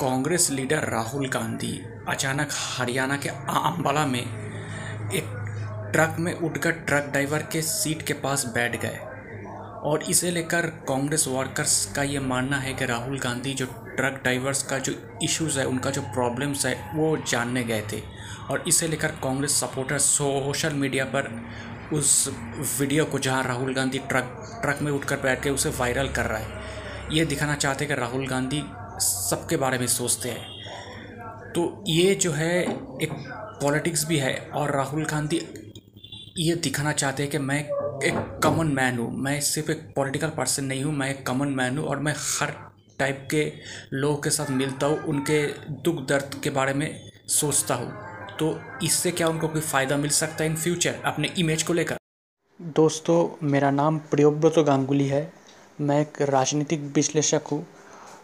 Congress leader Rahul Gandhi अचानक हरियाणा के अंबाला में एक ट्रक में उठकर ट्रक ड्राइवर के सीट के पास बैठ गए। और इसे लेकर कांग्रेस वर्कर्स का ये मानना है कि राहुल गांधी जो ट्रक ड्राइवर्स का जो इश्यूज़ है, उनका जो प्रॉब्लम्स है, वो जानने गए थे। और इसे लेकर कांग्रेस सपोर्टर सोशल मीडिया पर उस वीडियो को जहाँ राहुल गांधी ट्रक ट्रक में उठकर बैठ के उसे वायरल कर रहा है, ये दिखाना चाहते हैं कि राहुल गांधी सबके बारे में सोचते हैं। तो ये जो है, एक पॉलिटिक्स भी है और राहुल गांधी ये दिखाना चाहते हैं कि मैं एक कॉमन मैन हूँ। मैं सिर्फ़ एक पॉलिटिकल पर्सन नहीं हूँ, मैं एक कॉमन मैन हूँ और मैं हर टाइप के लोगों के साथ मिलता हूँ, उनके दुख दर्द के बारे में सोचता हूँ। तो इससे क्या उनको कोई फ़ायदा मिल सकता है इन फ्यूचर अपने इमेज को लेकर? दोस्तों, मेरा नाम प्रियोव्रत गांगुली है। मैं एक राजनीतिक विश्लेषक हूँ।